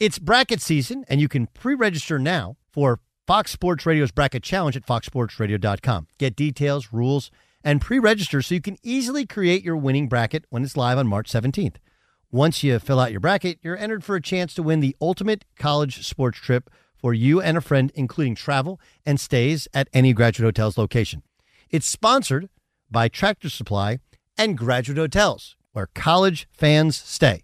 It's bracket season, and you can pre register now for Fox Sports Radio's Bracket Challenge at foxsportsradio.com. Get details, rules, and pre register so you can easily create your winning bracket when it's live on March 17th. Once you fill out your bracket, you're entered for a chance to win the ultimate college sports trip for you and a friend, including travel and stays at any Graduate Hotels location. It's sponsored by Tractor Supply and Graduate Hotels, where college fans stay.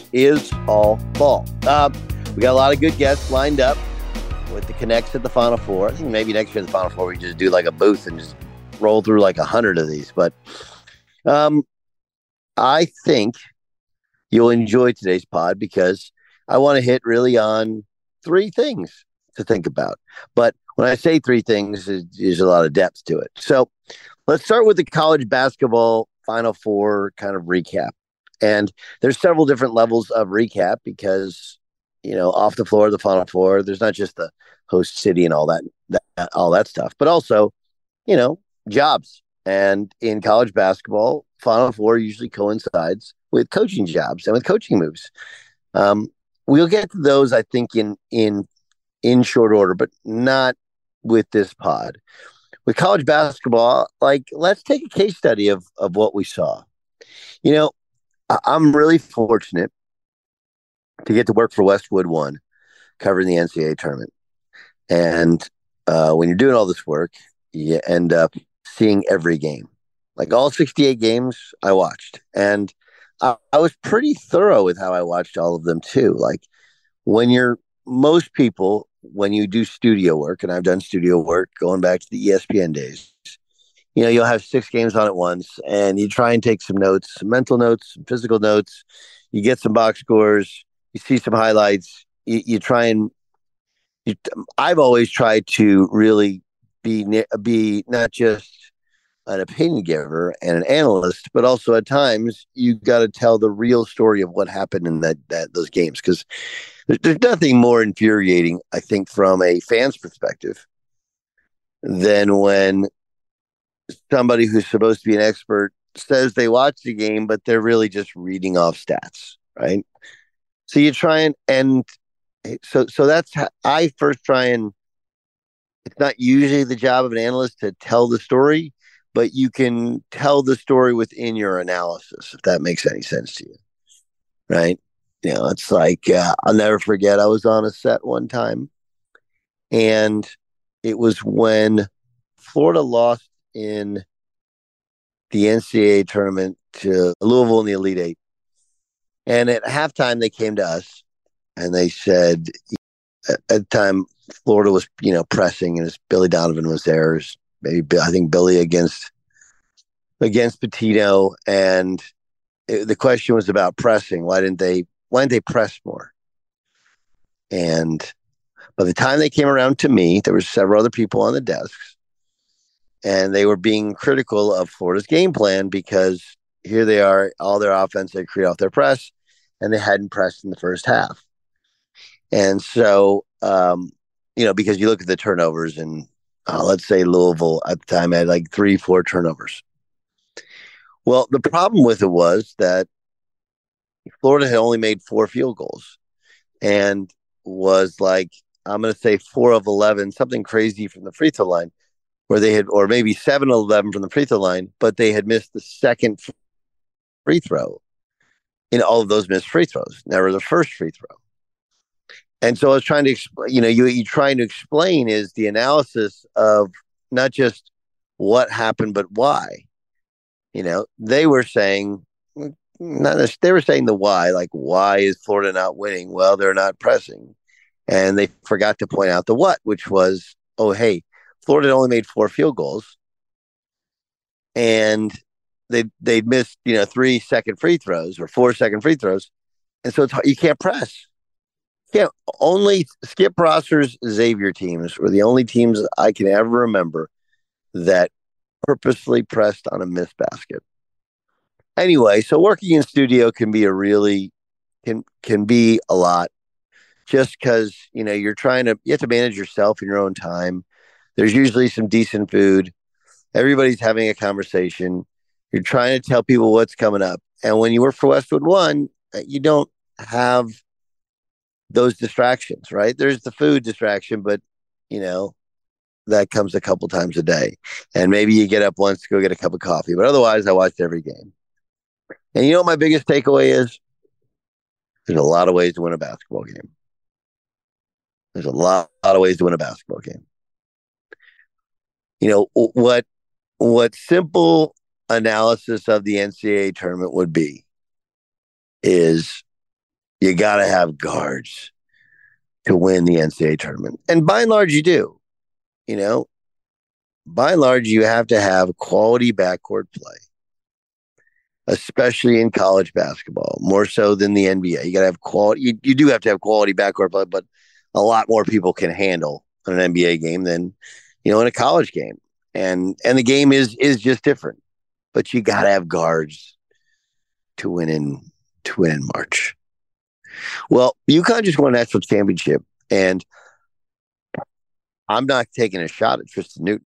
is All Ball. Uh, we got a lot of good guests lined up with the connects at the Final Four. I think maybe next year at the Final Four we just do like a booth and just roll through like a hundred of these. But um, I think you'll enjoy today's pod because I want to hit really on three things to think about. But when I say three things, there's a lot of depth to it. So let's start with the college basketball Final Four kind of recap. And there's several different levels of recap because, you know, off the floor, the Final Four, there's not just the host city and all that, that all that stuff, but also, you know, jobs. And in college basketball, Final Four usually coincides with coaching jobs and with coaching moves. Um, we'll get to those, I think, in in in short order, but not with this pod with college basketball, like let's take a case study of of what we saw. You know, I'm really fortunate to get to work for Westwood One, covering the NCAA tournament. And uh, when you're doing all this work, you end up seeing every game, like all 68 games I watched, and I, I was pretty thorough with how I watched all of them too. Like when you're most people when you do studio work, and I've done studio work going back to the ESPN days, you know, you'll have six games on at once and you try and take some notes, some mental notes, some physical notes. You get some box scores, you see some highlights, you, you try and you, I've always tried to really be be not just an opinion giver and an analyst, but also at times you got to tell the real story of what happened in that that those games because there's nothing more infuriating, I think, from a fan's perspective than when somebody who's supposed to be an expert says they watch the game, but they're really just reading off stats, right? So you try and and so so that's how I first try and it's not usually the job of an analyst to tell the story, but you can tell the story within your analysis if that makes any sense to you, right? you know, it's like uh, I'll never forget. I was on a set one time, and it was when Florida lost in the NCAA tournament to Louisville in the Elite Eight. And at halftime, they came to us and they said, at, the time, Florida was, you know, pressing, and Billy Donovan was there. Maybe I think Billy against against Pitino, and it, the question was about pressing. Why didn't they why didn't they press more? And by the time they came around to me, there were several other people on the desks, and they were being critical of Florida's game plan because here they are, all their offense they create off their press, and they hadn't pressed in the first half. And so, um, you know, because you look at the turnovers, and uh, let's say Louisville at the time had like three, four turnovers. Well, the problem with it was that Florida had only made four field goals and was like, I'm going to say four of 11, something crazy from the free throw line, where they had, or maybe seven of 11 from the free throw line, but they had missed the second free throw in all of those missed free throws, never the first free throw. And so I was trying to explain, you know, you, you trying to explain is the analysis of not just what happened, but why. You know, they were saying, not they were saying the why, like why is Florida not winning? Well, they're not pressing, and they forgot to point out the what, which was, oh hey, Florida only made four field goals, and they they missed you know three second free throws or four second free throws, and so it's you can't press. Yeah, only Skip Prosser's Xavier teams were the only teams I can ever remember that purposely pressed on a missed basket. Anyway, so working in studio can be a really can can be a lot just because you know you're trying to you have to manage yourself in your own time there's usually some decent food everybody's having a conversation you're trying to tell people what's coming up and when you work for westwood one uh, you don't have those distractions right there's the food distraction but you know that comes a couple times a day. And maybe you get up once to go get a cup of coffee. But otherwise, I watched every game. And you know what my biggest takeaway is? There's a lot of ways to win a basketball game. There's a lot, lot of ways to win a basketball game. You know what? What simple analysis of the NCAA tournament would be is you got to have guards to win the NCAA tournament, and by and large, you do you know, by and large, you have to have quality backcourt play, especially in college basketball, more so than the NBA. You got to have quality. You, you do have to have quality backcourt play, but a lot more people can handle an NBA game than you know in a college game. And and the game is is just different. But you got to have guards to win in to win in March. Well, UConn just won a national championship, and I'm not taking a shot at Tristen Newton.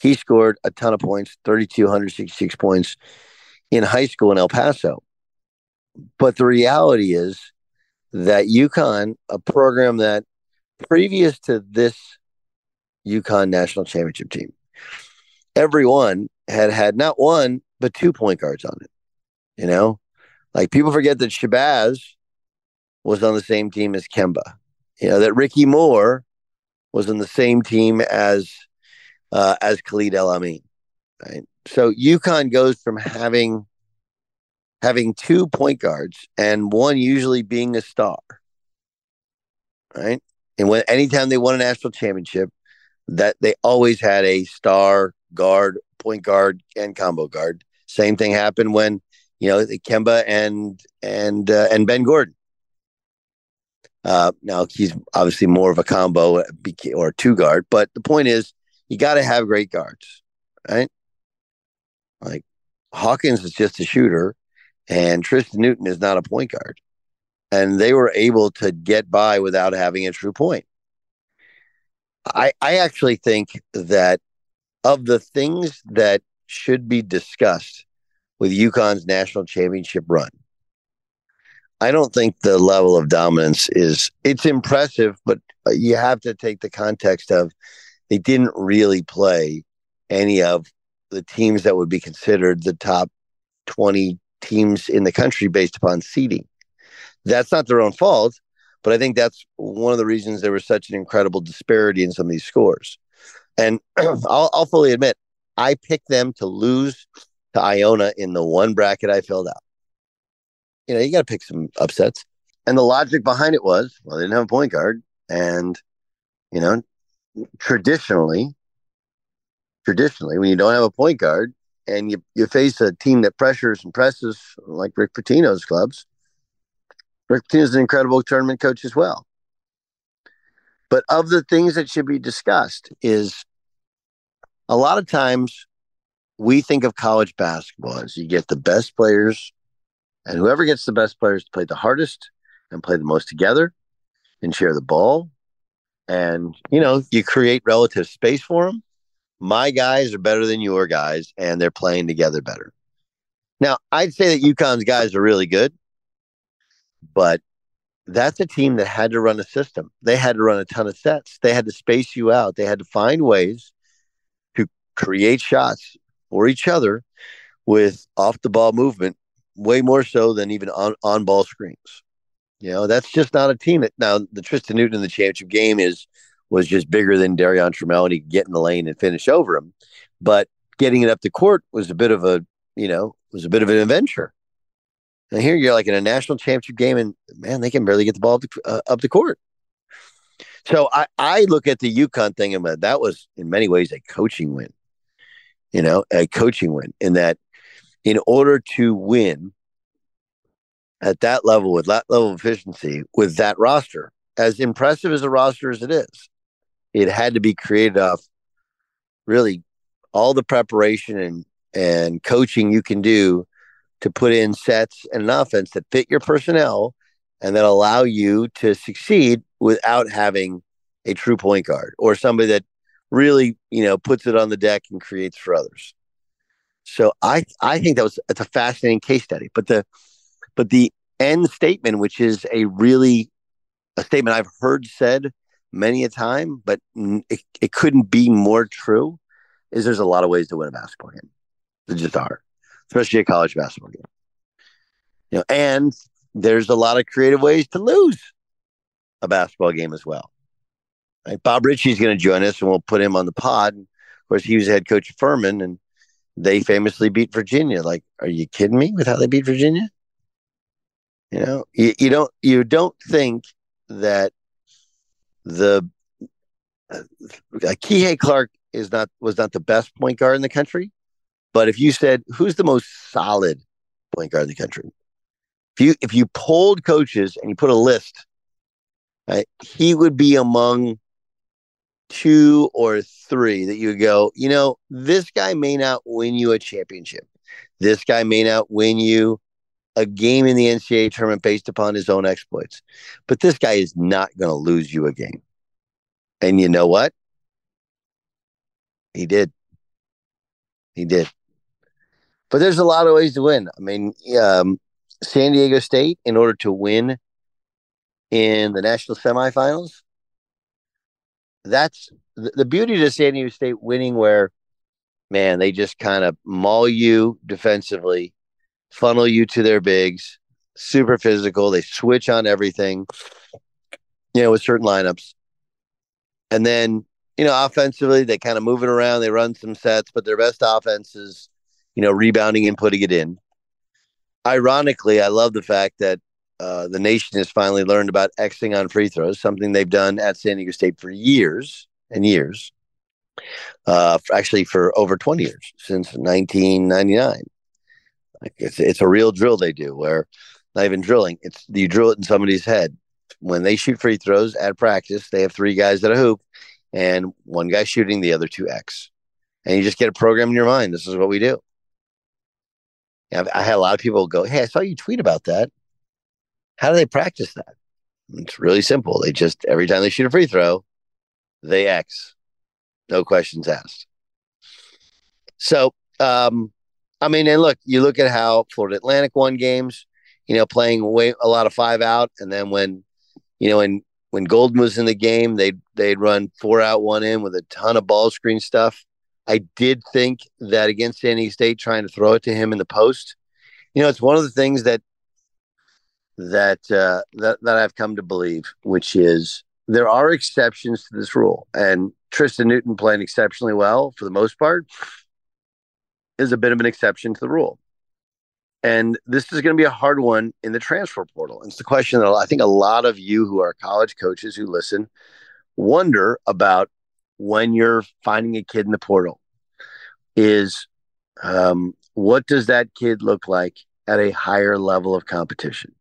He scored a ton of points, 3,266 points in high school in El Paso. But the reality is that UConn, a program that previous to this UConn national championship team, everyone had had not one, but two point guards on it. You know, like people forget that Shabazz was on the same team as Kemba. You know, that Ricky Moore was on the same team as uh, as Khalid El Amin. Right. So UConn goes from having having two point guards and one usually being a star. Right. And when anytime they won a national championship, that they always had a star guard, point guard, and combo guard. Same thing happened when you know Kemba and and uh, and Ben Gordon. Uh, now he's obviously more of a combo or two guard, but the point is you got to have great guards, right? Like Hawkins is just a shooter, and Tristen Newton is not a point guard, and they were able to get by without having a true point. I I actually think that of the things that should be discussed with UConn's national championship run, I don't think the level of dominance is it's impressive, but uh, you have to take the context of they didn't really play any of the teams that would be considered the top 20 teams in the country based upon seeding. That's not their own fault, but I think that's one of the reasons there was such an incredible disparity in some of these scores. And I'll, I'll fully admit, I picked them to lose to Iona in the one bracket I filled out you know, you got to pick some upsets. And the logic behind it was, well, they didn't have a point guard, and you know, traditionally, traditionally, when you don't have a point guard and you you face a team that pressures and presses like Rick Pitino's clubs, Rick Pitino's an incredible tournament coach as well. But of the things that should be discussed is a lot of times we think of college basketball as you get the best players and whoever gets the best players to play the hardest and play the most together and share the ball. And, you know, you create relative space for them. My guys are better than your guys, and they're playing together better. Now, I'd say that UConn's guys are really good, but that's a team that had to run a system. They had to run a ton of sets. They had to space you out. They had to find ways to create shots for each other with off the ball movement, way more so than even on, on ball screens. You know, that's just not a team that now the Tristen Newton in the championship game is was just bigger than Darrion Trammell and he could get in the lane and finish over him. But getting it up the court was a bit of a, you know, was a bit of an adventure. And here you're like in a national championship game, and man, they can barely get the ball up the, uh, up the court. So I, I look at the UConn thing and that was in many ways a coaching win. You know, a coaching win in that in order to win at that level with that level of efficiency with that roster, as impressive as a roster as it is, it had to be created off really all the preparation and and coaching you can do to put in sets and an offense that fit your personnel and that allow you to succeed without having a true point guard or somebody that really you know puts it on the deck and creates for others. So i i think that was it's a fascinating case study but the but the end statement which is a really a statement i've heard said many a time but it, it couldn't be more true is there's a lot of ways to win a basketball game. There just are especially a college basketball game you know and there's a lot of creative ways to lose a basketball game as well Right? Bob Richey's going to join us, and we'll put him on the pod. Of course, he was head coach of Furman, and they famously beat Virginia. Like, are you kidding me with how they beat Virginia? You know, you, you don't you don't think that the uh, Kihei Clark is not was not the best point guard in the country, but if you said who's the most solid point guard in the country, if you if you polled coaches and you put a list, right, he would be among two or three that you would go, you know, this guy may not win you a championship. This guy may not win you a game in the NCAA tournament based upon his own exploits. But this guy is not going to lose you a game. And you know what? He did. He did. But there's a lot of ways to win. I mean, um, San Diego State, in order to win in the national semifinals, that's the, the beauty of San Diego State winning, where man, they just kind of maul you defensively, funnel you to their bigs, super physical. They switch on everything, you know, with certain lineups. And then, you know, offensively, they kind of move it around. They run some sets, but their best offense is, you know, rebounding and putting it in. Ironically, I love the fact that uh, the nation has finally learned about Xing on free throws, something they've done at San Diego State for years and years. Uh, actually, for over 20 years, since 1999. Like it's, it's a real drill they do where not even drilling, it's you drill it in somebody's head. When they shoot free throws at practice, they have three guys at a hoop and one guy shooting, the other two X. And you just get a program in your mind. This is what we do. I had a lot of people go, Hey, I saw you tweet about that. How do they practice that? It's really simple. They just every time they shoot a free throw, they X. No questions asked. So, um, I mean, and look, you look at how Florida Atlantic won games, you know, playing way a lot of five out, and then when, you know, when when Goldin was in the game, they'd they'd run four out, one in with a ton of ball screen stuff. I did think that against San Diego State, trying to throw it to him in the post, you know, it's one of the things that that uh, that that I've come to believe, which is there are exceptions to this rule, and Tristen Newton playing exceptionally well for the most part is a bit of an exception to the rule. And this is going to be a hard one in the transfer portal. It's the question that I think a lot of you who are college coaches who listen wonder about when you're finding a kid in the portal is um, what does that kid look like at a higher level of competition?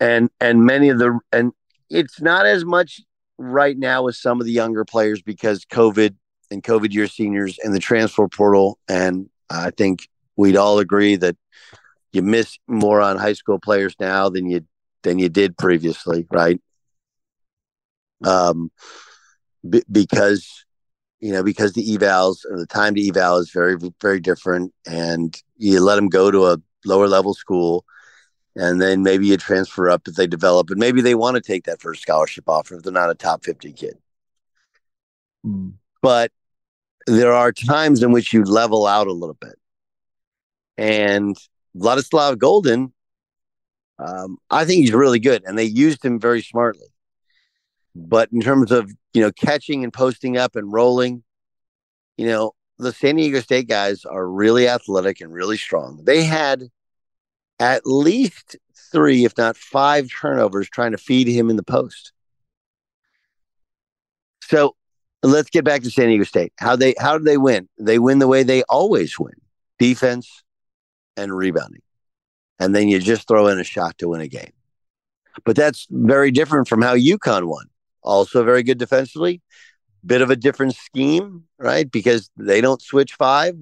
and and many of the and it's not as much right now with some of the younger players because COVID and COVID year seniors and the transfer portal. And I think we'd all agree that you miss more on high school players now than you than you did previously, right? Um, b- because you know because the evals or the time to eval is very very different, and you let them go to a lower level school and then maybe you transfer up if they develop and maybe they want to take that first scholarship offer if they're not a top 50 kid but there are times in which you level out a little bit. And Vladislav Goldin, um, I think he's really good, and they used him very smartly. But in terms of you know catching and posting up and rolling, you know the San Diego State guys are really athletic and really strong. They had at least three, if not five, turnovers trying to feed him in the post. So let's get back to San Diego State. How they how do they win? They win the way they always win: defense and rebounding. And then you just throw in a shot to win a game. But that's very different from how UConn won. Also very good defensively. Bit of a different scheme, right? Because they don't switch five.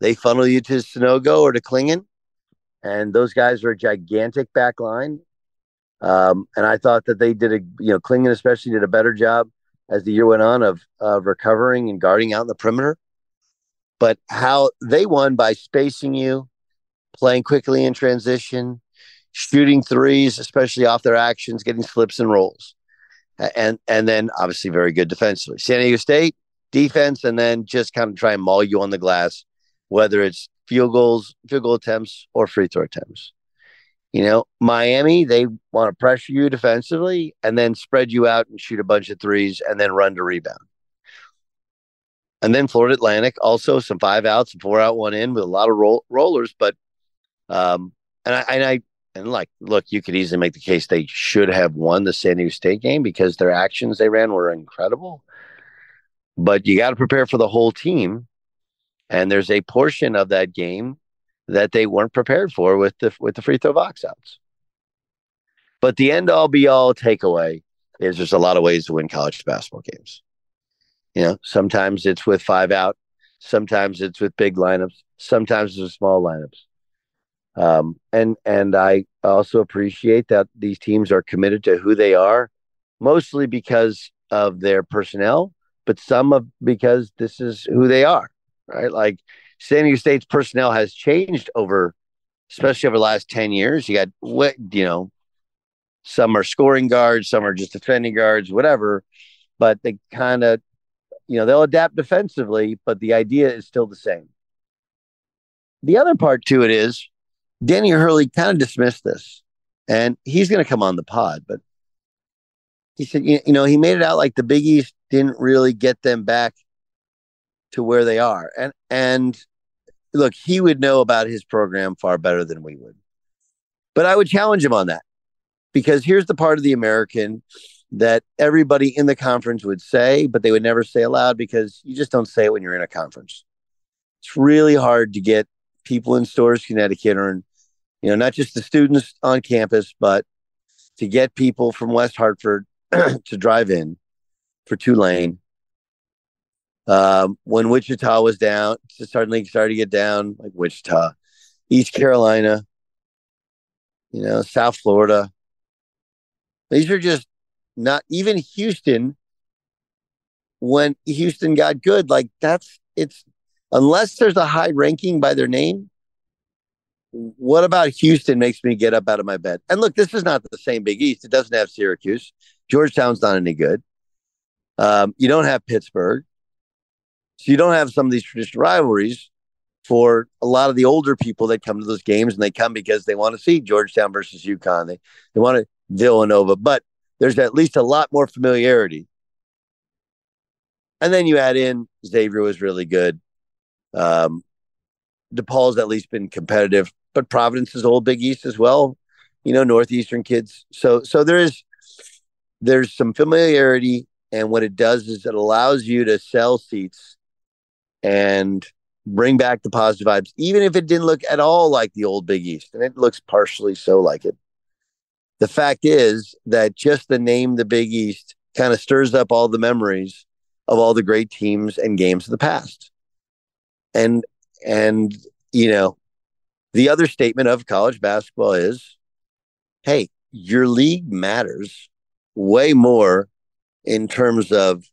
They funnel you to Sanogo or to Clingan. And those guys are a gigantic back line. Um, and I thought that they did a, you know, Clingan especially did a better job as the year went on of, of recovering and guarding out in the perimeter. But how they won by spacing you, playing quickly in transition, shooting threes, especially off their actions, getting slips and rolls. And and then obviously very good defensively. San Diego State defense, and then just kind of try and maul you on the glass, whether it's field goals, field goal attempts, or free throw attempts. You know, Miami, they want to pressure you defensively and then spread you out and shoot a bunch of threes and then run to rebound. And then Florida Atlantic, also some five outs four out, one in with a lot of roll- rollers. But, um, and I, and I, and like, look, you could easily make the case they should have won the San Diego State game because their actions they ran were incredible. But you got to prepare for the whole team. And there's a portion of that game that they weren't prepared for with the with the free throw box outs. But the end all be all takeaway is there's a lot of ways to win college basketball games. You know, sometimes it's with five out, sometimes it's with big lineups, sometimes it's with small lineups. Um, and and I also appreciate that these teams are committed to who they are, mostly because of their personnel, but some of because this is who they are, right? Like San Diego State's personnel has changed over, especially over the last 10 years. You got what, you know, some are scoring guards, some are just defending guards, whatever. But they kind of, you know, they'll adapt defensively, but the idea is still the same. The other part to it is Danny Hurley kind of dismissed this, and he's going to come on the pod, but he said, you know, he made it out like the Big East didn't really get them back to where they are. And and look, he would know about his program far better than we would. But I would challenge him on that. Because here's the part of the American that everybody in the conference would say, but they would never say aloud because you just don't say it when you're in a conference. It's really hard to get people in Storrs Connecticut, or you know, not just the students on campus, but to get people from West Hartford to drive in for Tulane um, when Wichita was down, suddenly started to get down, like Wichita, East Carolina, you know, South Florida. These are just not even Houston. When Houston got good, like that's it's unless there's a high ranking by their name. What about Houston makes me get up out of my bed? And look, this is not the same Big East. It doesn't have Syracuse. Georgetown's not any good. Um, you don't have Pittsburgh. So you don't have some of these traditional rivalries for a lot of the older people that come to those games and they come because they want to see Georgetown versus UConn. They they want to Villanova, but there's at least a lot more familiarity. And then you add in Xavier was really good. Um, DePaul's at least been competitive, but Providence is old Big East as well. You know, Northeastern kids. So so there is there's some familiarity, and what it does is it allows you to sell seats and bring back the positive vibes, even if it didn't look at all like the old Big East, and it looks partially so like it. The fact is that just the name the Big East kind of stirs up all the memories of all the great teams and games of the past. And and you know, the other statement of college basketball is, hey, your league matters way more in terms of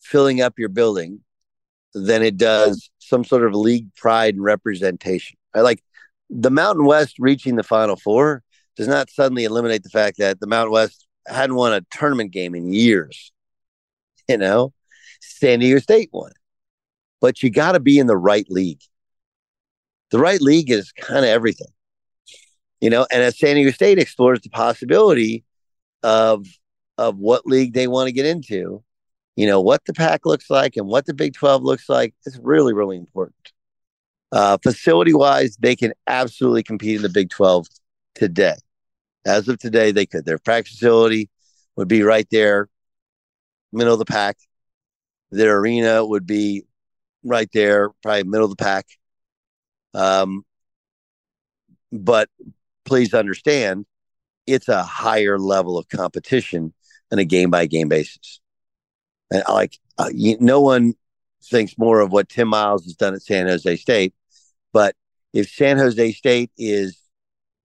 filling up your building than it does some sort of league pride and representation. I like the Mountain West reaching the Final Four does not suddenly eliminate the fact that the Mountain West hadn't won a tournament game in years. You know, San Diego State won. But you got to be in the right league. The right league is kind of everything, you know. And as San Diego State explores the possibility of of what league they want to get into, you know, what the pack looks like and what the Big Twelve looks like is really really important. Uh, facility wise, they can absolutely compete in the Big Twelve today. As of today, they could. Their practice facility would be right there, middle of the pack. Their arena would be right there, probably middle of the pack. Um, but please understand, it's a higher level of competition on a game by game basis. And like, uh, you, no one thinks more of what Tim Miles has done at San Jose State, but if San Jose State is,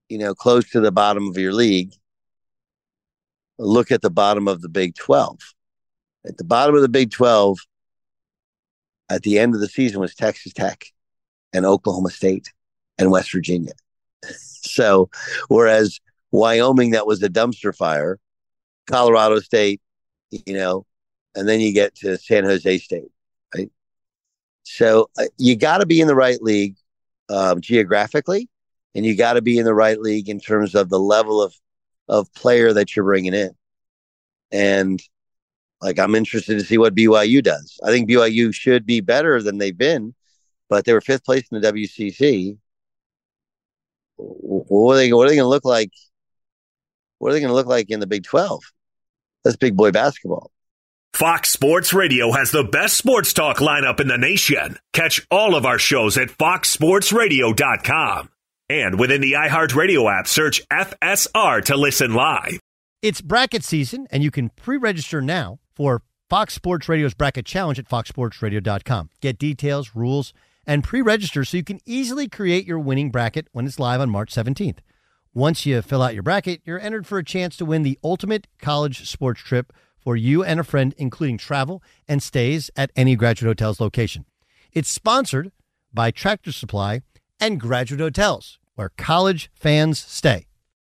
you know, close to the bottom of your league, look at the bottom of the Big 12. At the bottom of the Big 12, at the end of the season was Texas Tech and Oklahoma State and West Virginia. so, whereas Wyoming, that was a dumpster fire, Colorado State, you know, and then you get to San Jose State, right? So, uh, you got to be in the right league um, geographically, and you got to be in the right league in terms of the level of of player that you're bringing in. And like I'm interested to see what BYU does. I think BYU should be better than they've been, but they were fifth place in the WCC. What are they? What are they going to look like? What are they going to look like in the Big Twelve? That's big boy basketball. Fox Sports Radio has the best sports talk lineup in the nation. Catch all of our shows at foxsportsradio.com. And within the iHeartRadio app, search FSR to listen live. It's bracket season, and you can pre register now for Fox Sports Radio's Bracket Challenge at foxsportsradio.com. Get details, rules, and pre register so you can easily create your winning bracket when it's live on March 17th. Once you fill out your bracket, you're entered for a chance to win the ultimate college sports trip for you and a friend, including travel and stays at any Graduate Hotels location. It's sponsored by Tractor Supply and Graduate Hotels, where college fans stay.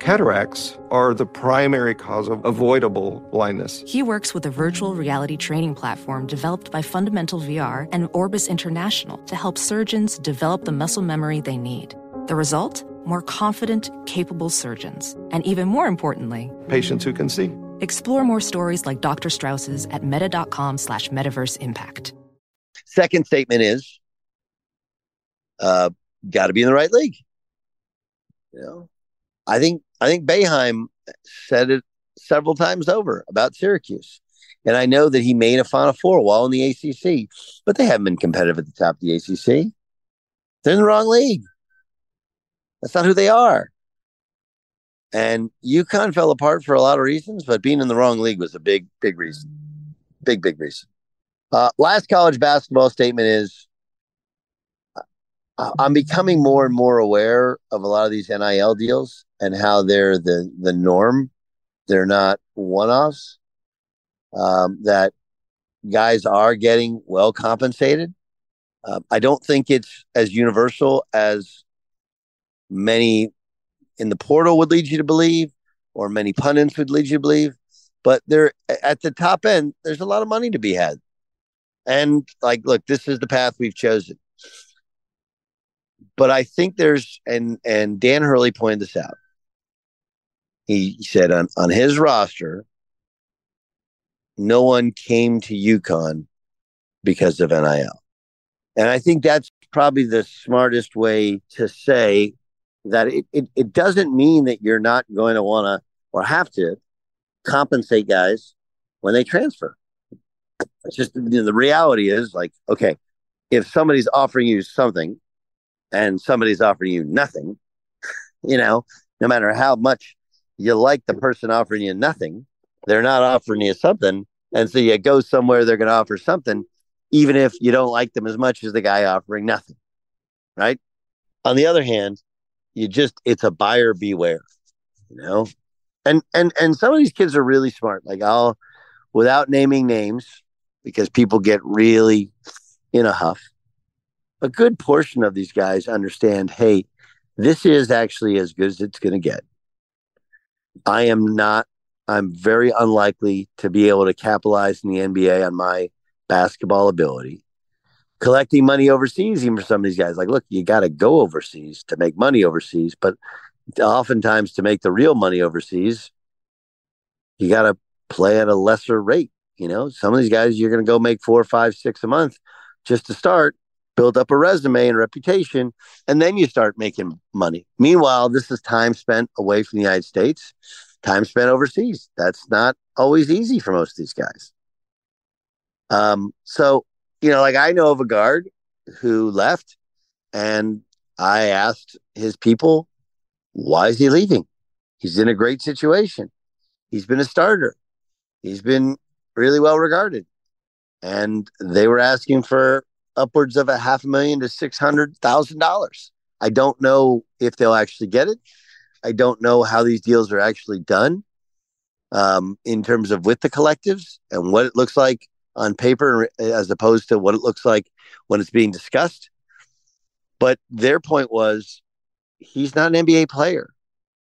Cataracts are the primary cause of avoidable blindness. He works with a virtual reality training platform developed by Fundamental VR and Orbis International to help surgeons develop the muscle memory they need. The result? More confident, capable surgeons. And even more importantly, patients who can see. Explore more stories like Dr. Strauss's at meta.com slash metaverse impact. Second statement is uh, got to be in the right league. You know, I think I think Boeheim said it several times over about Syracuse. And I know that he made a Final Four while in the ACC, but they haven't been competitive at the top of the ACC. They're in the wrong league. That's not who they are. And UConn fell apart for a lot of reasons, but being in the wrong league was a big, big reason. Big, big reason. Uh, last college basketball statement is I'm becoming more and more aware of a lot of these NIL deals and how they're the the norm. They're not one offs. Um, that guys are getting well compensated. Uh, I don't think it's as universal as many in the portal would lead you to believe, or many pundits would lead you to believe. But there, at the top end, there's a lot of money to be had. And like, look, this is the path we've chosen. But I think there's and and Dan Hurley pointed this out. he said on, on his roster, no one came to UConn because of NIL. And I think that's probably the smartest way to say that it, it, it doesn't mean that you're not going to want to or have to compensate guys when they transfer. It's just you know, the reality is like, okay, if somebody's offering you something and somebody's offering you nothing, you know, no matter how much you like the person offering you nothing, they're not offering you something. And so you go somewhere they're going to offer something, even if you don't like them as much as the guy offering nothing. Right. On the other hand, you just, it's a buyer beware, you know? And, and, and some of these kids are really smart. Like I'll, without naming names, because people get really in a huff, a good portion of these guys understand hey, this is actually as good as it's going to get. I am not, I'm very unlikely to be able to capitalize in the NBA on my basketball ability. Collecting money overseas, even for some of these guys, like, look, you got to go overseas to make money overseas. But oftentimes, to make the real money overseas, you got to play at a lesser rate. You know, some of these guys, you're going to go make four, five, six a month just to start build up a resume and reputation, and then you start making money. Meanwhile, this is time spent away from the United States, time spent overseas. That's not always easy for most of these guys. Um, so, you know, like I know of a guard who left, and I asked his people, why is he leaving? He's in a great situation. He's been a starter. He's been really well regarded. And they were asking for upwards of a half a million to six hundred thousand dollars. I don't know if they'll actually get it. I don't know how these deals are actually done um, in terms of with the collectives and what it looks like on paper as opposed to what it looks like when it's being discussed. But their point was he's not an NBA player.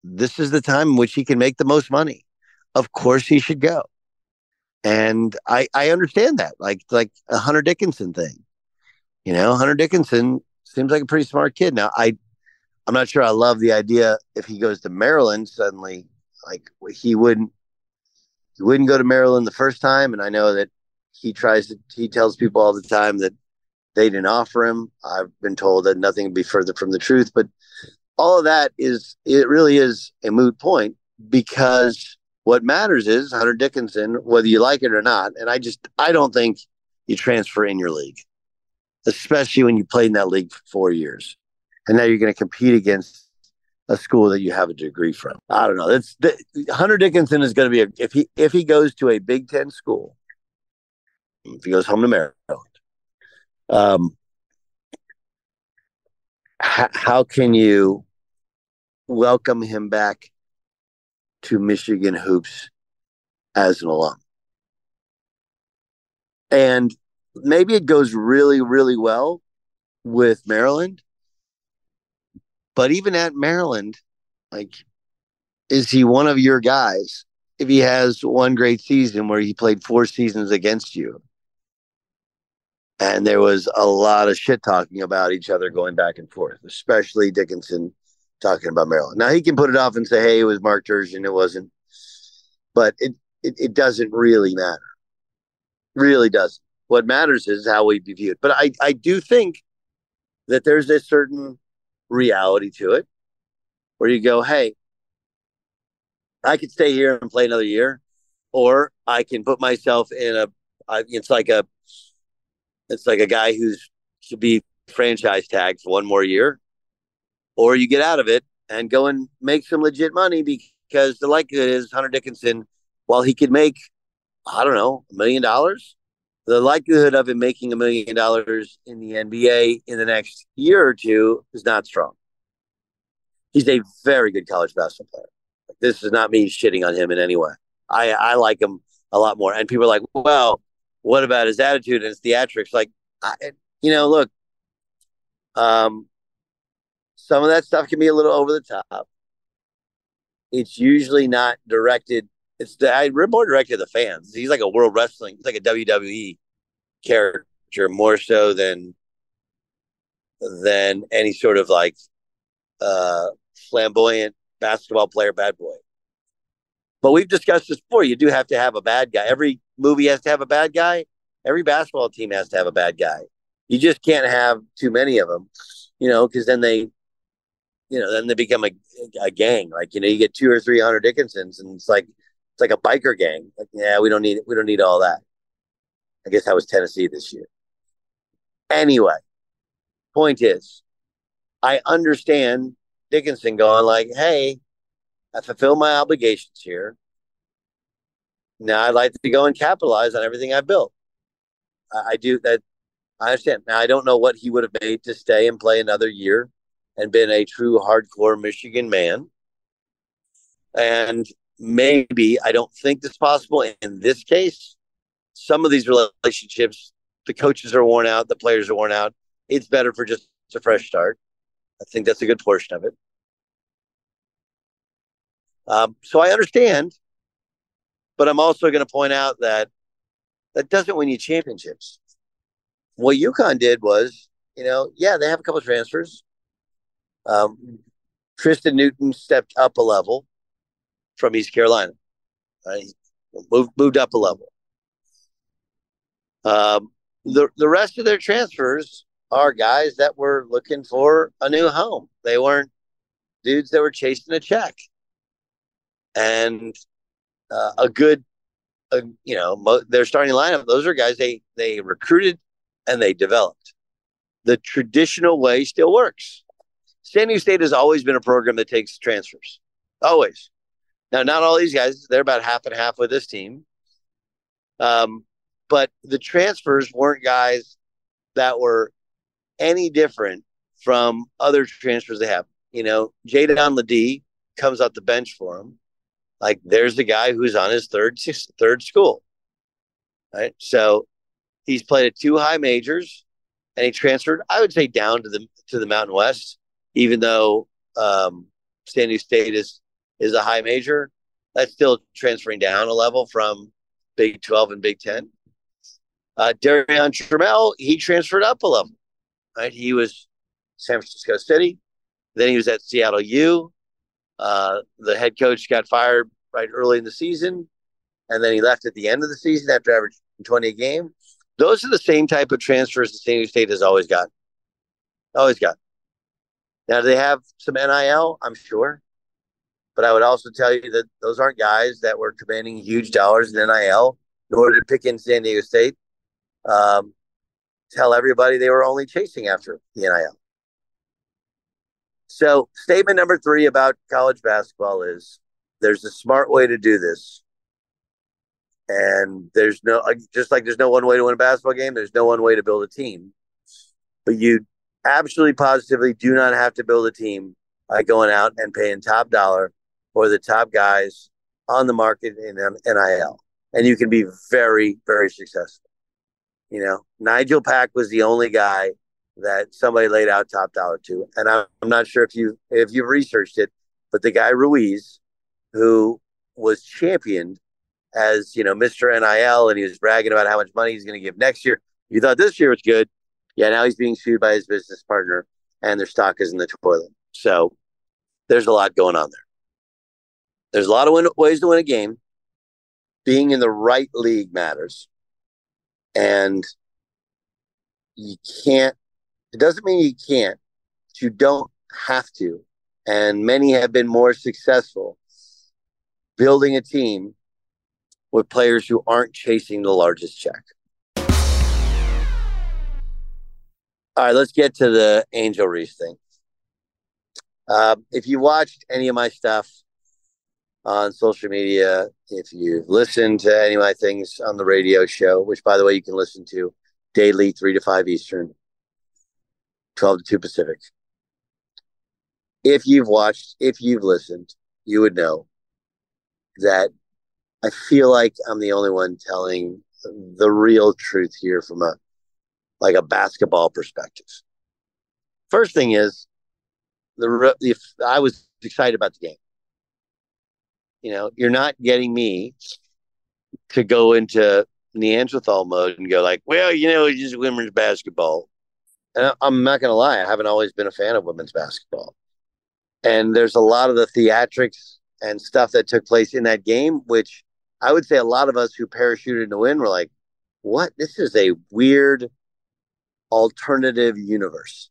This is the time in which he can make the most money. Of course, he should go. And I, I understand that, like like a Hunter Dickinson thing. You know, Hunter Dickinson seems like a pretty smart kid. Now, I, I'm not sure I love the idea if he goes to Maryland suddenly, like he wouldn't, he wouldn't go to Maryland the first time. And I know that he tries to, he tells people all the time that they didn't offer him. I've been told that nothing would be further from the truth, but all of that is, it really is a moot point because what matters is Hunter Dickinson, whether you like it or not. And I just, I don't think you transfer in your league especially when you played in that league for four years. And now you're going to compete against a school that you have a degree from. I don't know. That's the, Hunter Dickinson is going to be a, if he if he goes to a Big Ten school, if he goes home to Maryland, um, h- how can you welcome him back to Michigan hoops as an alum? And maybe it goes really, really well with Maryland. But even at Maryland, like, is he one of your guys? If he has one great season where he played four seasons against you, and there was a lot of shit talking about each other going back and forth, especially Dickinson talking about Maryland. Now he can put it off and say, "Hey, it was Mark Turgeon, it wasn't," but it, it it doesn't really matter. Really doesn't. What matters is how we be viewed. But I, I do think that there's a certain reality to it where you go, hey, I could stay here and play another year, or I can put myself in a. It's like a, it's like a guy who's should be franchise tagged for one more year, or you get out of it and go and make some legit money because the likelihood is Hunter Dickinson, while he could make, I don't know, a million dollars, the likelihood of him making a million dollars in the NBA in the next year or two is not strong. He's a very good college basketball player. This is not me shitting on him in any way. I, I like him a lot more. And people are like, well, what about his attitude and his theatrics? Like, I, you know, look, um, some of that stuff can be a little over the top. It's usually not directed it's the I more directed to the fans. He's like a world wrestling, it's like a WWE character more so than than any sort of like uh flamboyant basketball player bad boy. But we've discussed this before. You do have to have a bad guy. Every movie has to have a bad guy. Every basketball team has to have a bad guy. You just can't have too many of them, you know, because then they, you know, then they become a, a gang. Like you know, you get two or three Hunter Dickinsons, and it's like it's like a biker gang. Like yeah, we don't need we don't need all that. I guess that was Tennessee this year. Anyway, point is, I understand Dickinson going like, "Hey, I fulfill my obligations here. Now I'd like to go and capitalize on everything I've built. I, I do that. I understand. Now I don't know what he would have made to stay and play another year and been a true hardcore Michigan man. And maybe I don't think this possible in this case. Some of these relationships, the coaches are worn out, the players are worn out. It's better for just a fresh start. I think that's a good portion of it. Um, so I understand, but I'm also going to point out that that doesn't win you championships. What UConn did was, you know, yeah, they have a couple transfers. Um, Tristen Newton stepped up a level from East Carolina. Right? Moved moved up a level. Um, the the rest of their transfers are guys that were looking for a new home. They weren't dudes that were chasing a check and uh, a good, uh, you know, mo- their starting lineup. Those are guys they they recruited and they developed. The traditional way still works. San Diego State has always been a program that takes transfers, always. Now, not all these guys; they're about half and half with this team. Um, but the transfers weren't guys that were any different from other transfers they have. You know, Jaedon LeDee comes off the bench for them like there's the guy who's on his third third school right? So he's played at two high majors and he transferred i would say down to the to the mountain west even though um san diego state is is a high major. That's still transferring down a level from big 12 and big 10 uh Darrion Trammell, he transferred up a level right he was san francisco city then he was at seattle u uh, the head coach got fired right early in the season, and then he left at the end of the season after averaging 20 a game. Those are the same type of transfers that San Diego State has always got. Always got. Now, do they have some NIL? I'm sure. But I would also tell you that those aren't guys that were commanding huge dollars in NIL, nor did pick in San Diego State. Um, tell everybody they were only chasing after the NIL. So, statement number three about college basketball is there's a smart way to do this. And there's no, just like there's no one way to win a basketball game, there's no one way to build a team. But you absolutely positively do not have to build a team by going out and paying top dollar for the top guys on the market in NIL. And you can be very, very successful. You know, Nigel Pack was the only guy that somebody laid out top dollar to. And I'm, not sure if you if you've researched it, but the guy Ruiz, who was championed as you know Mr. NIL, and he was bragging about how much money he's going to give next year. You thought this year was good, yeah. Now he's being sued by his business partner, and their stock is in the toilet. So there's a lot going on there. There's a lot of win- ways to win a game. Being in the right league matters, and you can't it doesn't mean you can't. You don't have to. And many have been more successful building a team with players who aren't chasing the largest check. All right, let's get to the Angel Reese thing. Uh, if you watched any of my stuff on social media, if you've listened to any of my things on the radio show, which by the way you can listen to daily, three to five Eastern, 12 to 2 Pacific. If you've watched, if you've listened, you would know that I feel like I'm the only one telling the real truth here from a like a basketball perspective. First thing is the if I was excited about the game. You know, you're not getting me to go into Neanderthal mode and go like, well, you know, it's just women's basketball and I'm not going to lie, I haven't always been a fan of women's basketball. And there's a lot of the theatrics and stuff that took place in that game, which I would say a lot of us who parachuted to win were like, what? This is a weird alternative universe.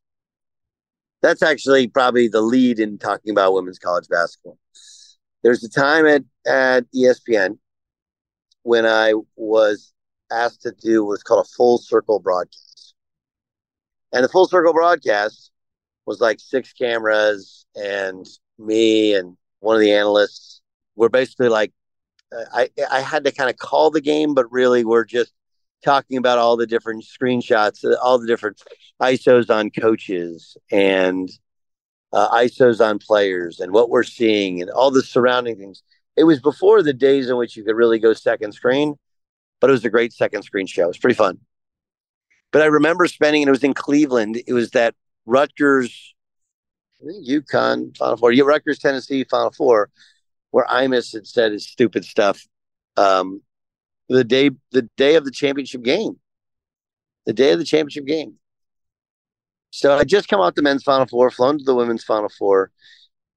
That's actually probably the lead in talking about women's college basketball. There's a time at, at ESPN when I was asked to do what's called a full circle broadcast. And the full circle broadcast was like six cameras and me and one of the analysts were basically like uh, I I had to kind of call the game, but really we're just talking about all the different screenshots, uh, all the different ISOs on coaches and uh, ISOs on players and what we're seeing and all the surrounding things. It was before the days in which you could really go second screen, but it was a great second screen show. It was pretty fun. But I remember spending, and it was in Cleveland. It was that Rutgers, UConn Final Four, Rutgers, Tennessee Final Four, where Imus had said his stupid stuff. Um, the day, the day of the championship game, the day of the championship game. So I just come out the men's Final Four, flown to the women's Final Four,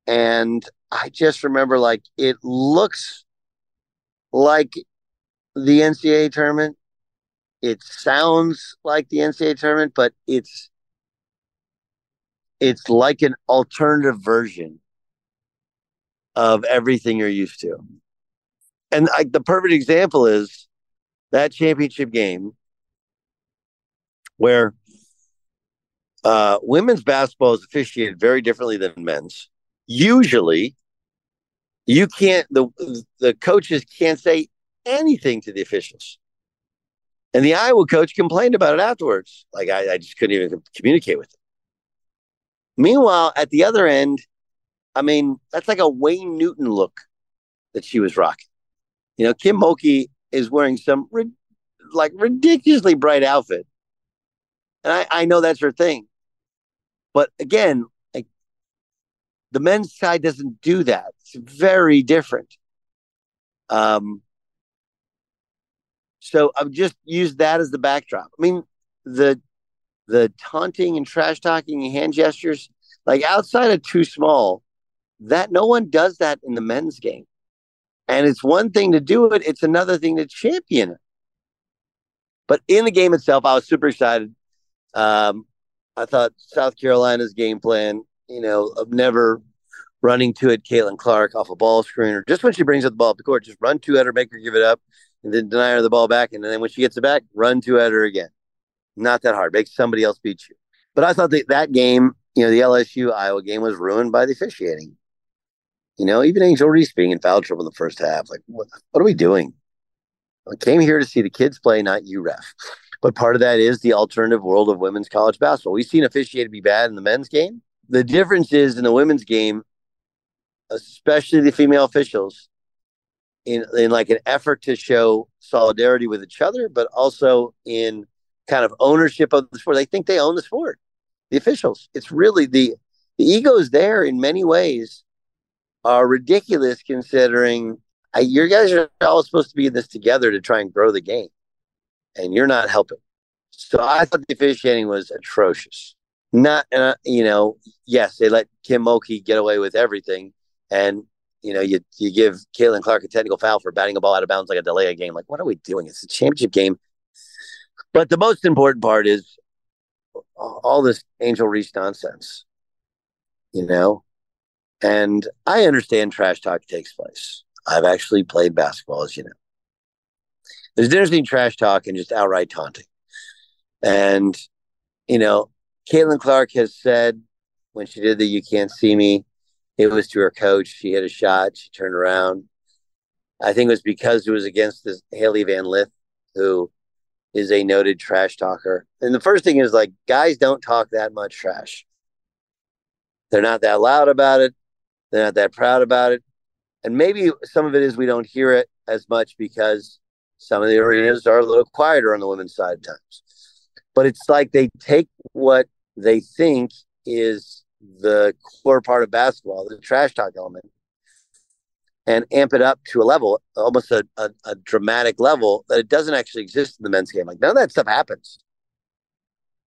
and I just remember like it looks like the NCAA tournament. It sounds like the NCAA tournament, but it's it's like an alternative version of everything you're used to. And like the perfect example is that championship game where uh, women's basketball is officiated very differently than men's. Usually, you can't the the coaches can't say anything to the officials. And the Iowa coach complained about it afterwards. Like I, I just couldn't even communicate with them. Meanwhile, at the other end, I mean, that's like a Wayne Newton look that she was rocking. You know, Kim Mulkey is wearing some like ridiculously bright outfit. And I, I know that's her thing. But again, like the men's side doesn't do that. It's very different. Um, so I've just used that as the backdrop. I mean, the the taunting and trash talking and hand gestures, like outside of too small, that no one does that in the men's game. And it's one thing to do it, it's another thing to champion it. But in the game itself, I was super excited. Um, I thought South Carolina's game plan, you know, of never running to it, Caitlin Clark off a ball screen, or just when she brings up the ball up the court, just run to it or make her give it up, and then deny her the ball back. And then when she gets it back, run to it or again. Not that hard. Make somebody else beat you. But I thought that that game, you know, the LSU Iowa game was ruined by the officiating. You know, even Angel Reese being in foul trouble in the first half. Like, what, what are we doing? I came here to see the kids play, not you, ref. But part of that is the alternative world of women's college basketball. We've seen officiated be bad in the men's game. The difference is in the women's game, especially the female officials, in in like an effort to show solidarity with each other, but also in kind of ownership of the sport. They think they own the sport. The officials. It's really the the egos there in many ways are ridiculous considering I, your guys are all supposed to be in this together to try and grow the game, and you're not helping. So I thought the officiating was atrocious. Not, uh, you know, yes, they let Kim Mulkey get away with everything, and you know, you you give Caitlin Clark a technical foul for batting a ball out of bounds like a delay a game. Like, what are we doing? It's a championship game. But the most important part is all this Angel Reese nonsense, you know? And I understand trash talk takes place. I've actually played basketball, as you know. There's between trash talk and just outright taunting. And, you know, Caitlin Clark has said when she did the You Can't See Me, it was to her coach. She hit a shot, she turned around. I think it was because it was against this Hailey Van Lith, who is a noted trash talker. And the first thing is like guys don't talk that much trash. They're not that loud about it. They're not that proud about it. And maybe some of it is we don't hear it as much because some of the arenas are a little quieter on the women's side times. But it's like they take what they think is the core part of basketball, the trash talk element, and amp it up to a level, almost a, a, a, dramatic level that it doesn't actually exist in the men's game. Like none of that stuff happens.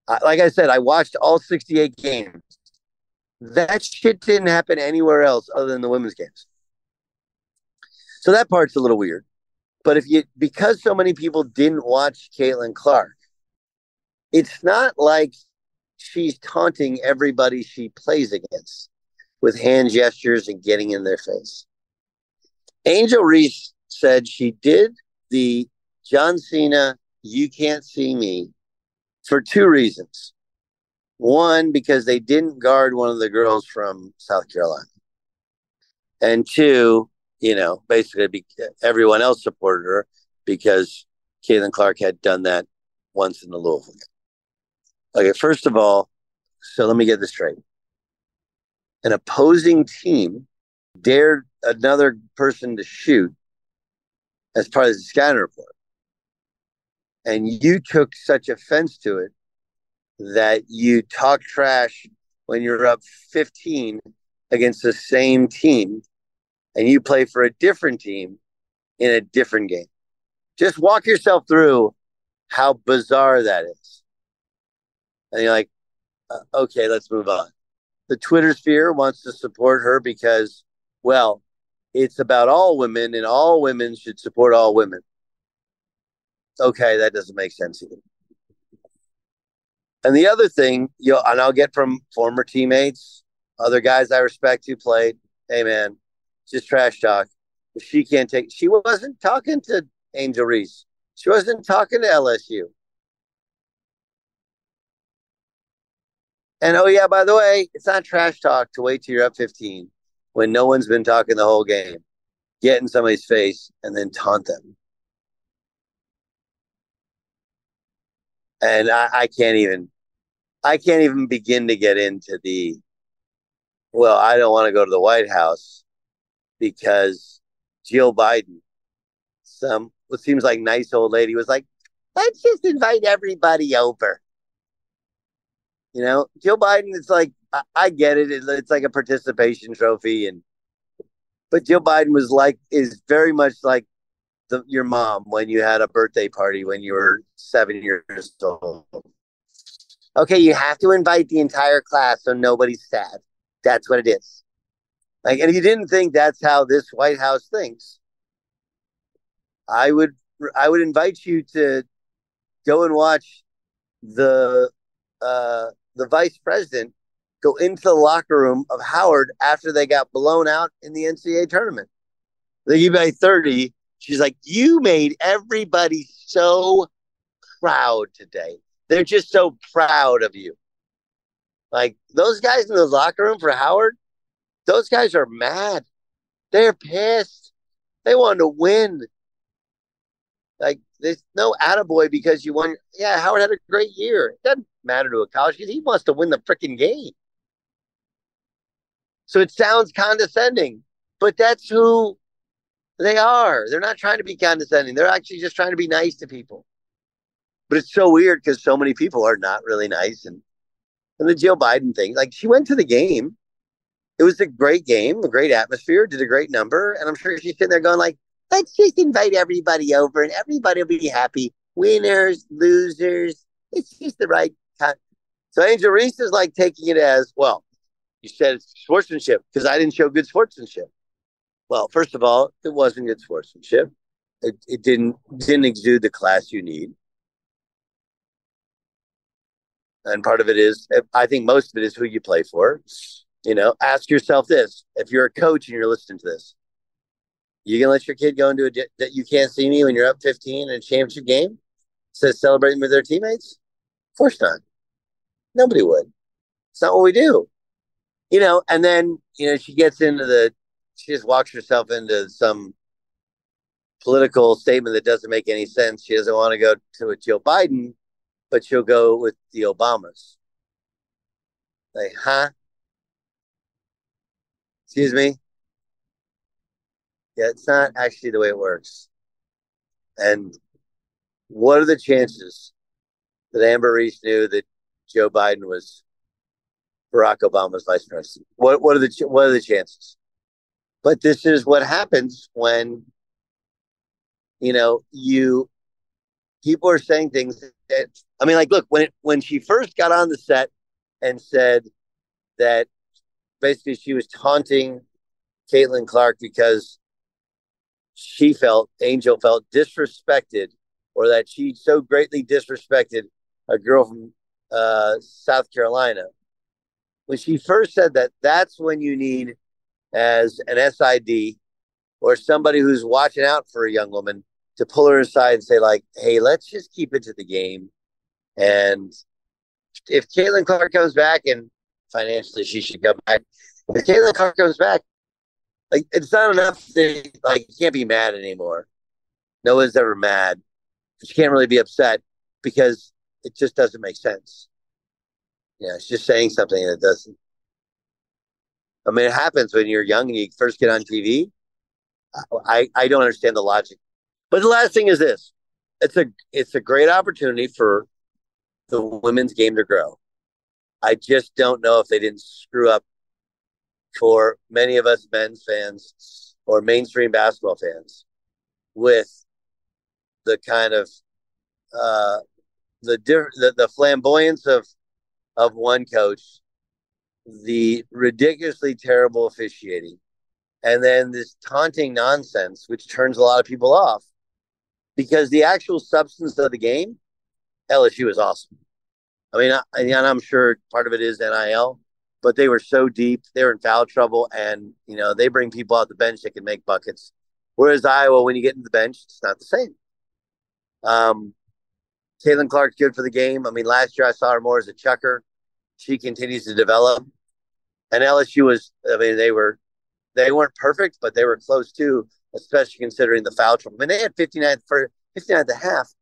I, like I said, I watched all 68 games. That shit didn't happen anywhere else other than the women's games. So that part's a little weird. But if you because so many people didn't watch Caitlin Clark, it's not like she's taunting everybody she plays against with hand gestures and getting in their face. Angel Reese said she did the John Cena You Can't See Me for two reasons. One, because they didn't guard one of the girls from South Carolina. And two, you know, basically be, everyone else supported her because Caitlin Clark had done that once in the Louisville game. Okay, first of all, so let me get this straight. An opposing team dared another person to shoot as part of the scouting report. And you took such offense to it that you talk trash when you're up 15 against the same team and you play for a different team in a different game. Just walk yourself through how bizarre that is. And you're like, uh, okay, let's move on. The Twitter sphere wants to support her because, well, it's about all women and all women should support all women. Okay, that doesn't make sense either. And the other thing, you and I'll get from former teammates, other guys I respect who played, hey man, just trash talk. She can't take, she wasn't talking to Angel Reese. She wasn't talking to LSU. And oh yeah, by the way, it's not trash talk to wait till you're up 15 when no one's been talking the whole game. Get in somebody's face and then taunt them. And I, I can't even I can't even begin to get into the well, I don't want to go to the White House because Jill Biden, some what seems like nice old lady, was like, let's just invite everybody over. You know, Jill Biden is like, I, I get it. It's like a participation trophy. And, but Jill Biden was like, is very much like the, your mom when you had a birthday party when you were seven years old. Okay, you have to invite the entire class so nobody's sad. That's what it is. Like, and if you didn't think that's how this White House thinks, I would I would invite you to go and watch the uh, the vice president go into the locker room of Howard after they got blown out in the NCAA tournament. They give by 30. She's like, You made everybody so proud today. They're just so proud of you. Like those guys in the locker room for Howard, those guys are mad. They're pissed. They want to win. Like there's no attaboy because you won. Yeah, Howard had a great year. It doesn't matter to a college kid. He wants to win the freaking game. So it sounds condescending, but that's who they are. They're not trying to be condescending. They're actually just trying to be nice to people. But it's so weird because so many people are not really nice. And and the Jill Biden thing, like she went to the game. It was a great game, a great atmosphere, did a great number. And I'm sure she's sitting there going like, let's just invite everybody over and everybody will be happy. Winners, losers. It's just the right time. So Angel Reese is like taking it as, well, you said sportsmanship because I didn't show good sportsmanship. Well, first of all, it wasn't good sportsmanship. It, it didn't didn't exude the class you need. And part of it is, I think most of it is who you play for. You know, ask yourself this: if you're a coach and you're listening to this, you gonna let your kid go into a that you can't see me when you're up 15 in a championship game? Says celebrating with their teammates? Of course not. Nobody would. It's not what we do. You know, and then, you know, she gets into the she just walks herself into some political statement that doesn't make any sense. She doesn't want to go to a Joe Biden, but she'll go with the Obamas. Like, huh? Excuse me? Yeah, it's not actually the way it works. And what are the chances that Amber Reese knew that Joe Biden was Barack Obama's vice president? What what are the what are the chances? But this is what happens when you know you people are saying things that I mean, like, look when it, when she first got on the set and said that basically she was taunting Caitlin Clark because she felt, Angel felt disrespected, or that she so greatly disrespected a girl from uh, South Carolina. When she first said that, that's when you need, as an SID or somebody who's watching out for a young woman, to pull her aside and say, like, hey, let's just keep it to the game. And if Caitlin Clark comes back and financially she should come back, if Caitlin Clark comes back, like it's not enough to like you can't be mad anymore. No one's ever mad. She can't really be upset because it just doesn't make sense. Yeah, it's just saying something that doesn't. I mean, it happens when you're young and you first get on TV. I I don't understand the logic. But the last thing is this: it's a it's a great opportunity for the women's game to grow. I just don't know if they didn't screw up for many of us men's fans or mainstream basketball fans with the kind of uh, the, the the flamboyance of of one coach, the ridiculously terrible officiating, and then this taunting nonsense, which turns a lot of people off because the actual substance of the game, LSU is awesome. I mean, I, and I'm sure part of it is NIL, but they were so deep. They were in foul trouble, and you know they bring people out the bench that can make buckets. Whereas Iowa, when you get into the bench, it's not the same. Um, Caitlin Clark's good for the game. I mean, last year I saw her more as a chucker. She continues to develop, and LSU was. I mean, they were they weren't perfect, but they were close too, especially considering the foul trouble. I mean, they had 59 for 59 and a half,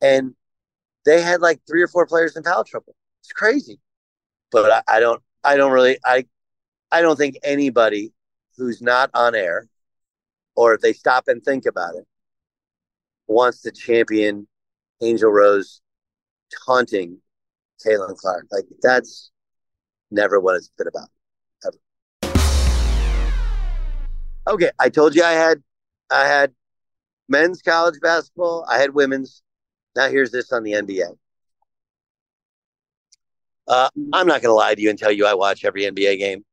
and they had like three or four players in foul trouble. It's crazy, but I, I don't. I don't really I I don't think anybody who's not on air or if they stop and think about it wants to champion Angel Rose taunting Caitlin Clark. Like that's never what it's been about. Ever. Okay, I told you I had I had men's college basketball, I had women's. Now here's this on the NBA. Uh, I'm not going to lie to you and tell you I watch every NBA game.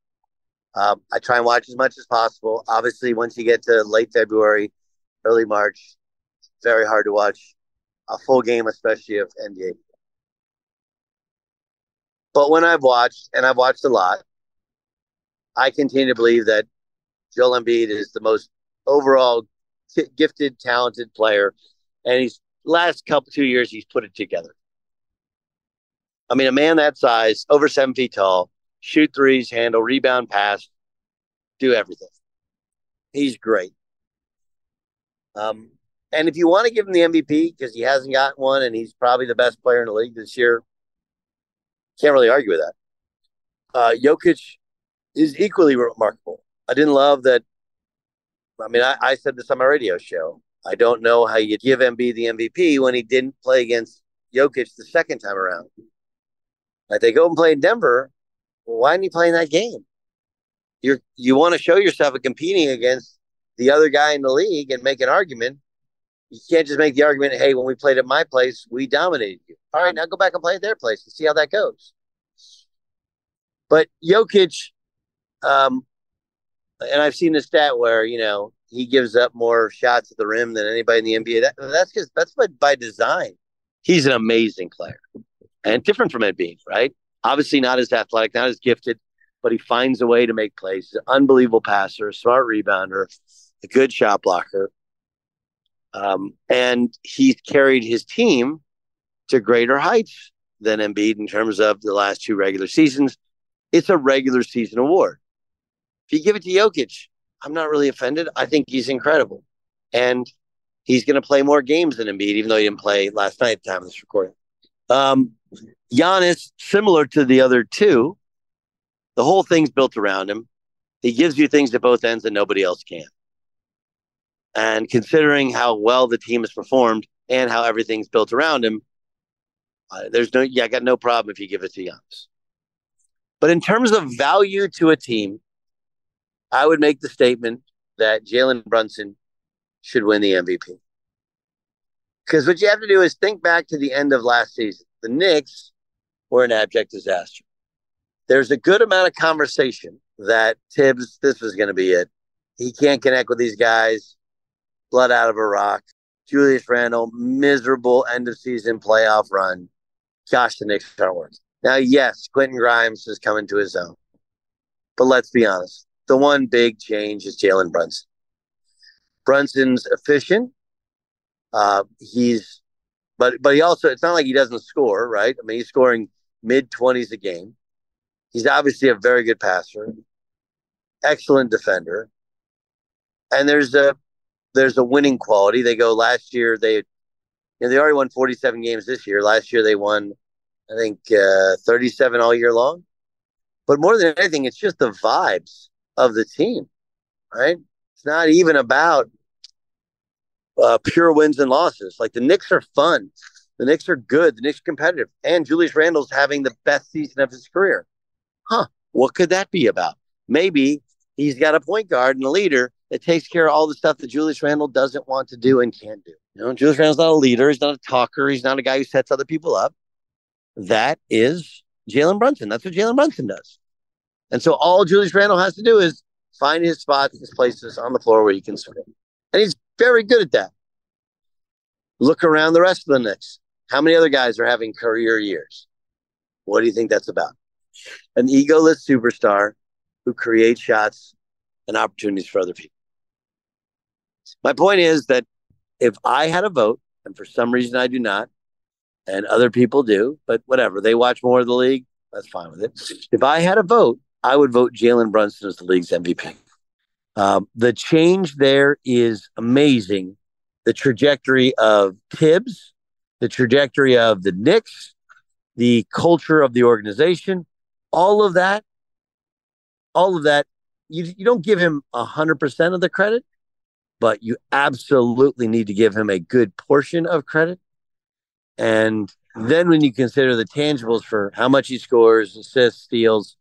Um, I try and watch as much as possible. Obviously, once you get to late February, early March, it's very hard to watch a full game, especially of NBA. But when I've watched, and I've watched a lot, I continue to believe that Joel Embiid is the most overall t- gifted, talented player, and he's last couple two years he's put it together. I mean, a man that size, over seven feet tall, shoot threes, handle, rebound, pass, do everything. He's great. Um, and if you want to give him the MVP because he hasn't gotten one and he's probably the best player in the league this year, can't really argue with that. Uh, Jokic is equally remarkable. I didn't love that. I mean, I, I said this on my radio show. I don't know how you give Embiid the MVP when he didn't play against Jokic the second time around. Like they go and play in Denver, well, why aren't you playing that game? You're you want to show yourself competing against the other guy in the league and make an argument. You can't just make the argument, hey, when we played at my place, we dominated you. All right, now go back and play at their place and see how that goes. But Jokic, um, and I've seen the stat where, you know, he gives up more shots at the rim than anybody in the NBA. That, that's just that's by, by design. He's an amazing player and different from Embiid, right? Obviously, not as athletic, not as gifted, but he finds a way to make plays. He's an unbelievable passer, smart rebounder, a good shot blocker. Um, and he's carried his team to greater heights than Embiid in terms of the last two regular seasons. It's a regular season award. If you give it to Jokic, I'm not really offended. I think he's incredible. And he's going to play more games than Embiid, even though he didn't play last night at the time of this recording. Um, Giannis, similar to the other two, the whole thing's built around him. He gives you things at both ends that nobody else can. And considering how well the team has performed and how everything's built around him, uh, there's no, yeah, I got no problem if you give it to Giannis. But in terms of value to a team, I would make the statement that Jalen Brunson should win the MVP. Because what you have to do is think back to the end of last season. The Knicks were an abject disaster. There's a good amount of conversation that Thibs, this was going to be it. He can't connect with these guys. blood out of a rock. Julius Randle, miserable end of season playoff run. Gosh, the Knicks aren't working. Now, yes, Quentin Grimes is coming to his own. But let's be honest. The one big change is Jalen Brunson. Brunson's efficient. Uh, he's, but but he also it's not like he doesn't score, right? I mean, he's scoring mid twenties a game. He's obviously a very good passer, excellent defender, and there's a there's a winning quality. They go last year they, you know, they already won 47 games this year. Last year they won, I think, uh, 37 all year long. But more than anything, it's just the vibes of the team, right? It's not even about uh, pure wins and losses. Like the Knicks are fun. The Knicks are good. The Knicks are competitive. And Julius Randle's having the best season of his career. Huh. What could that be about? Maybe he's got a point guard and a leader that takes care of all the stuff that Julius Randle doesn't want to do and can't do. You know, Julius Randle's not a leader. He's not a talker. He's not a guy who sets other people up. That is Jalen Brunson. That's what Jalen Brunson does. And so all Julius Randle has to do is find his spots, his places on the floor where he can swing. And he's very good at that. Look around the rest of the Knicks. How many other guys are having career years? What do you think that's about? An egoless superstar who creates shots and opportunities for other people. My point is that if I had a vote, and for some reason I do not, and other people do, but whatever, they watch more of the league, that's fine with it. If I had a vote, I would vote Jalen Brunson as the league's MVP. Um, the change there is amazing. The trajectory of Thibs, the trajectory of the Knicks, the culture of the organization, all of that, all of that, you, you don't give him 100% of the credit, but you absolutely need to give him a good portion of credit. And then when you consider the tangibles for how much he scores, assists, steals,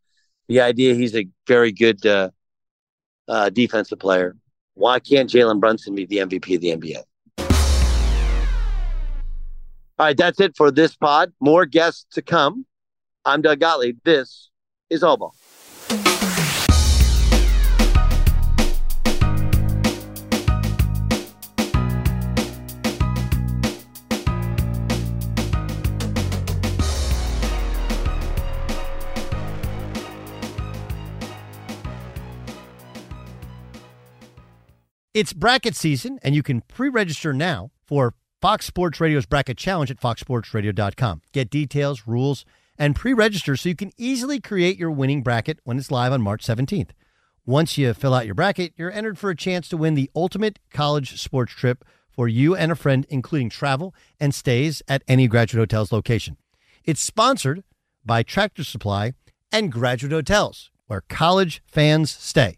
the idea he's a very good uh, uh, defensive player, why can't Jalen Brunson be the MVP of the NBA? All right, that's it for this pod. More guests to come. I'm Doug Gottlieb. This is All Ball. It's bracket season, and you can pre register now for Fox Sports Radio's Bracket Challenge at foxsportsradio.com. Get details, rules, and pre register so you can easily create your winning bracket when it's live on March 17th. Once you fill out your bracket, you're entered for a chance to win the ultimate college sports trip for you and a friend, including travel and stays at any Graduate Hotels location. It's sponsored by Tractor Supply and Graduate Hotels, where college fans stay.